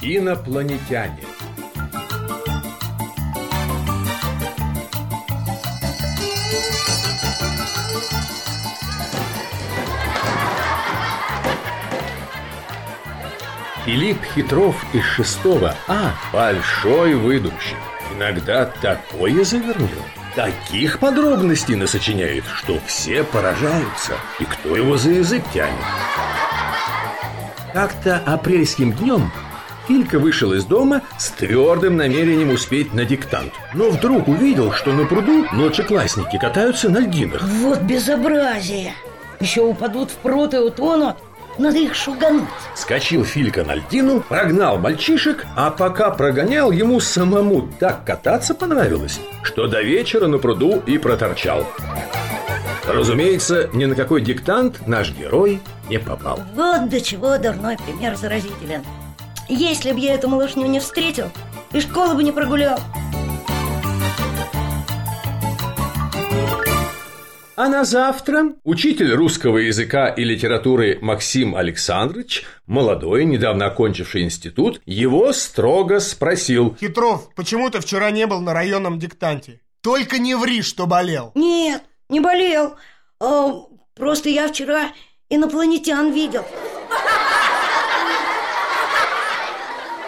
Инопланетяне Филипп Хитров из 6 А большой выдумщик. Иногда такое завернет, таких подробностей насочиняет, что все поражаются. И кто его за язык тянет? Как-то апрельским днем Филька вышел из дома с твердым намерением успеть на диктант. Но вдруг увидел, что на пруду младшеклассники катаются на льдинах. Вот безобразие! Еще упадут в пруд и утонут. Надо их шугануть. Скочил Филька на льдину, прогнал мальчишек, а пока прогонял, ему самому так кататься понравилось, что до вечера на пруду и проторчал. Разумеется, ни на какой диктант наш герой не попал. Вот до чего дурной пример заразителен. Если бы я эту малышню не встретил, и школу бы не прогулял. А на завтра учитель русского языка и литературы Максим Александрович, молодой, недавно окончивший институт, его строго спросил. Хитров, почему ты вчера не был на районном диктанте? Только не ври, что болел. Нет, не болел. А, просто я вчера инопланетян видел.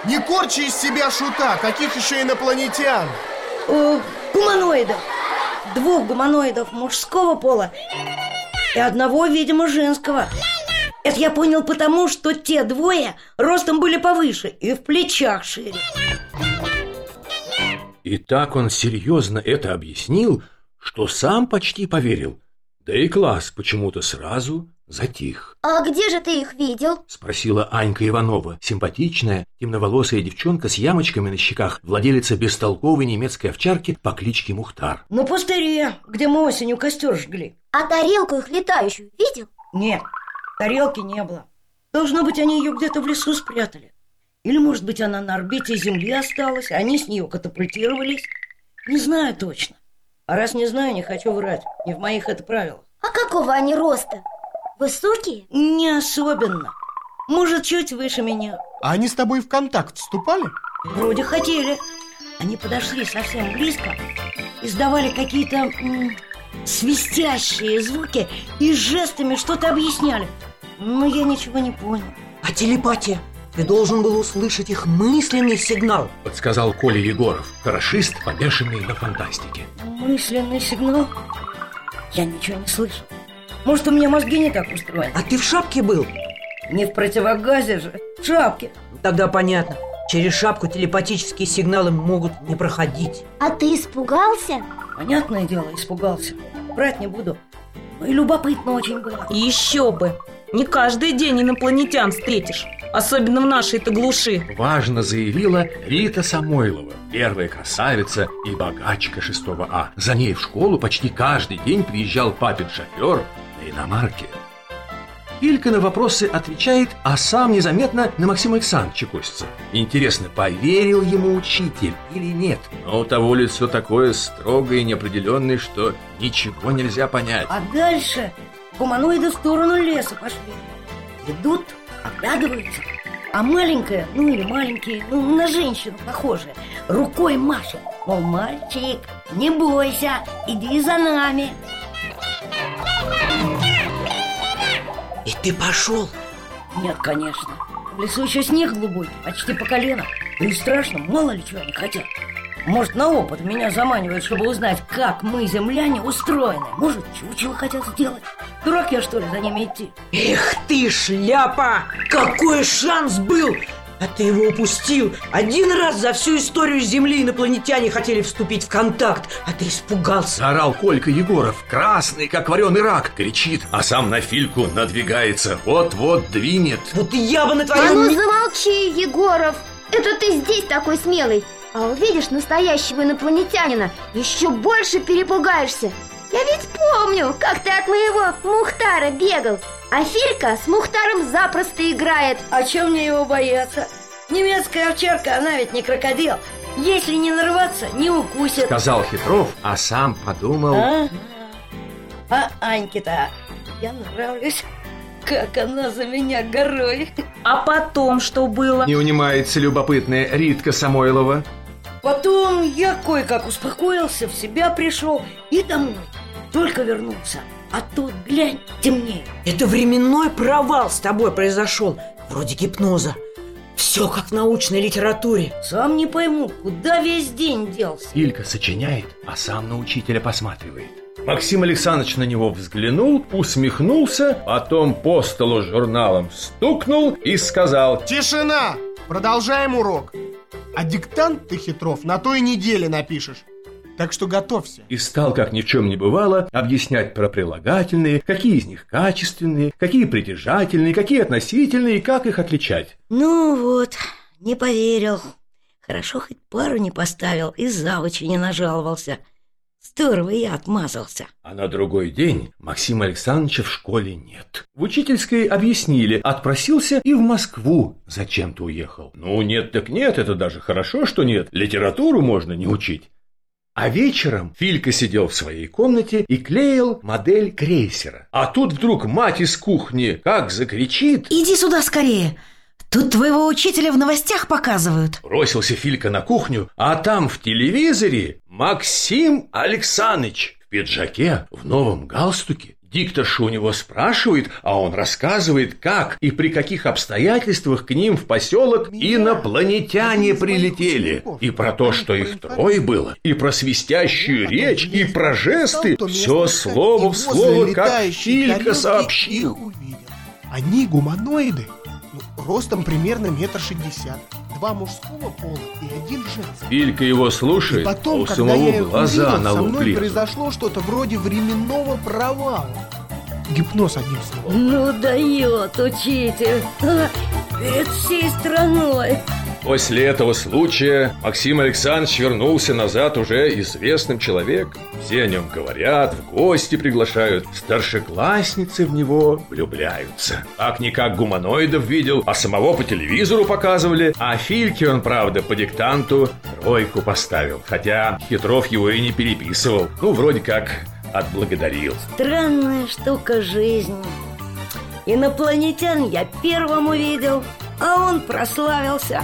Не корчи из себя шута, каких еще инопланетян? А, гуманоидов. Двух гуманоидов мужского пола и одного, видимо, женского. Это я понял потому, что те двое ростом были повыше и в плечах шире. И так он серьезно это объяснил, что сам почти поверил. Да и класс почему-то сразу затих. А где же ты их видел? Спросила Анька Иванова, симпатичная, темноволосая девчонка с ямочками на щеках, владелица бестолковой немецкой овчарки по кличке Мухтар. На пустыре, где мы осенью костер жгли. А тарелку их летающую видел? Нет, тарелки не было. Должно быть, они ее где-то в лесу спрятали. Или, может быть, она на орбите Земли осталась, а они с нее катапультировались. Не знаю точно. А раз не знаю, не хочу врать. Не в моих это правилах. А какого они роста? Высокие? Не особенно. Может, чуть выше меня. А они с тобой в контакт вступали? Вроде хотели. Они подошли совсем близко, издавали какие-то свистящие звуки и жестами что-то объясняли. Но я ничего не понял. А телепатия? Ты должен был услышать их мысленный сигнал Подсказал Коля Егоров, хорошист, помешанный на фантастике. Мысленный сигнал? Я ничего не слышал. Может, у меня мозги не так устроены? А ты в шапке был? Не в противогазе же, в шапке. Тогда понятно Через шапку телепатические сигналы могут не проходить А ты испугался? Понятное дело, испугался. Брать не буду. Ну и любопытно очень было. Еще бы! Не каждый день инопланетян встретишь Особенно в нашей-то глуши Важно заявила Рита Самойлова, первая красавица и богачка 6 А. За ней в школу почти каждый день приезжал папин шофер на иномарке. Илька на вопросы отвечает, а сам незаметно на Максима Александровича косится. Интересно, поверил ему учитель или нет? Но у того лицо такое строгое и неопределенное, что ничего нельзя понять. А дальше гуманоиды в сторону леса пошли. Идут, оглядываются. А маленькая, ну или маленький, ну на женщину похожая, рукой машет. Мол, мальчик, не бойся, иди за нами. И ты пошел Нет, конечно. В лесу еще снег глубокий, почти по колено. Да и страшно, мало ли чего они хотят. Может, на опыт меня заманивают, чтобы узнать, как мы, земляне, устроены. Может, чучело хотят сделать. Дурак я, что ли, за ними идти? Эх ты, шляпа! Какой шанс был! А ты его упустил Один раз за всю историю Земли инопланетяне хотели вступить в контакт А ты испугался Заорал Колька Егоров, красный, как вареный рак, кричит, а сам на Фильку надвигается, вот-вот двинет. Вот я бы на А твоем ну ме- замолчи, Егоров! Это ты здесь такой смелый А увидишь настоящего инопланетянина Еще больше перепугаешься Я ведь помню, как ты от моего Мухтара бегал А Филька с Мухтаром запросто играет А чем мне его бояться? Немецкая овчарка, она ведь не крокодил. Если не нарваться, не укусит. Сказал Хитров, а сам подумал... А, а Аньке-то я нравлюсь. как она за меня горой. А потом что было? Не унимается любопытная Ритка Самойлова. Потом я кое-как успокоился, в себя пришел и домой. Только вернулся. А тут, глянь, темнее. Это временной провал с тобой произошел, вроде гипноза. Все как в научной литературе. Сам не пойму, куда весь день делся. Илька сочиняет, а сам на учителя посматривает. Максим Александрович на него взглянул, усмехнулся, потом по столу журналом стукнул и сказал Тишина! Продолжаем урок. А диктант ты, Хитров, на той неделе напишешь. Так что готовься. и стал, как ни в чем не бывало, объяснять про прилагательные, какие из них качественные, какие притяжательные, какие относительные и как их отличать. Ну вот, не поверил. Хорошо, хоть пару не поставил и завучи не нажаловался. Здорово я отмазался. А на другой день Максима Александровича в школе нет. В учительской объяснили, отпросился и в Москву зачем-то уехал. Ну, нет так нет, это даже хорошо, что нет. Литературу можно не учить. А вечером Филька сидел в своей комнате и клеил модель крейсера. А тут вдруг мать из кухни как закричит. Иди сюда скорее. Тут твоего учителя в новостях показывают. Бросился Филька на кухню, а там в телевизоре Максим Александрович в пиджаке, в новом галстуке. Дикторша у него спрашивает, а он рассказывает, как и при каких обстоятельствах к ним в поселок инопланетяне прилетели. И про то, что их трое было, и про свистящую речь, и про жесты. Все слово в слово, как Филька сообщил. Они гуманоиды. Ну, ростом примерно метр шестьдесят. Два мужского пола и один женский. Филька его И слушает, а потом, у когда самого я их глаза увидел, на со мной лезут. произошло что-то вроде временного провала. Гипноз одним словом. Ну дает учитель. Ха, Перед всей страной. После этого случая Максим Александрович вернулся назад уже известным человеком. Все о нем говорят, в гости приглашают. Старшеклассницы в него влюбляются. Как-никак гуманоидов видел, а самого по телевизору показывали. А Фильке он, правда, по диктанту тройку поставил. Хотя Хитров его и не переписывал. Ну, вроде как отблагодарил. Странная штука жизнь. Инопланетян я первым увидел, а он прославился.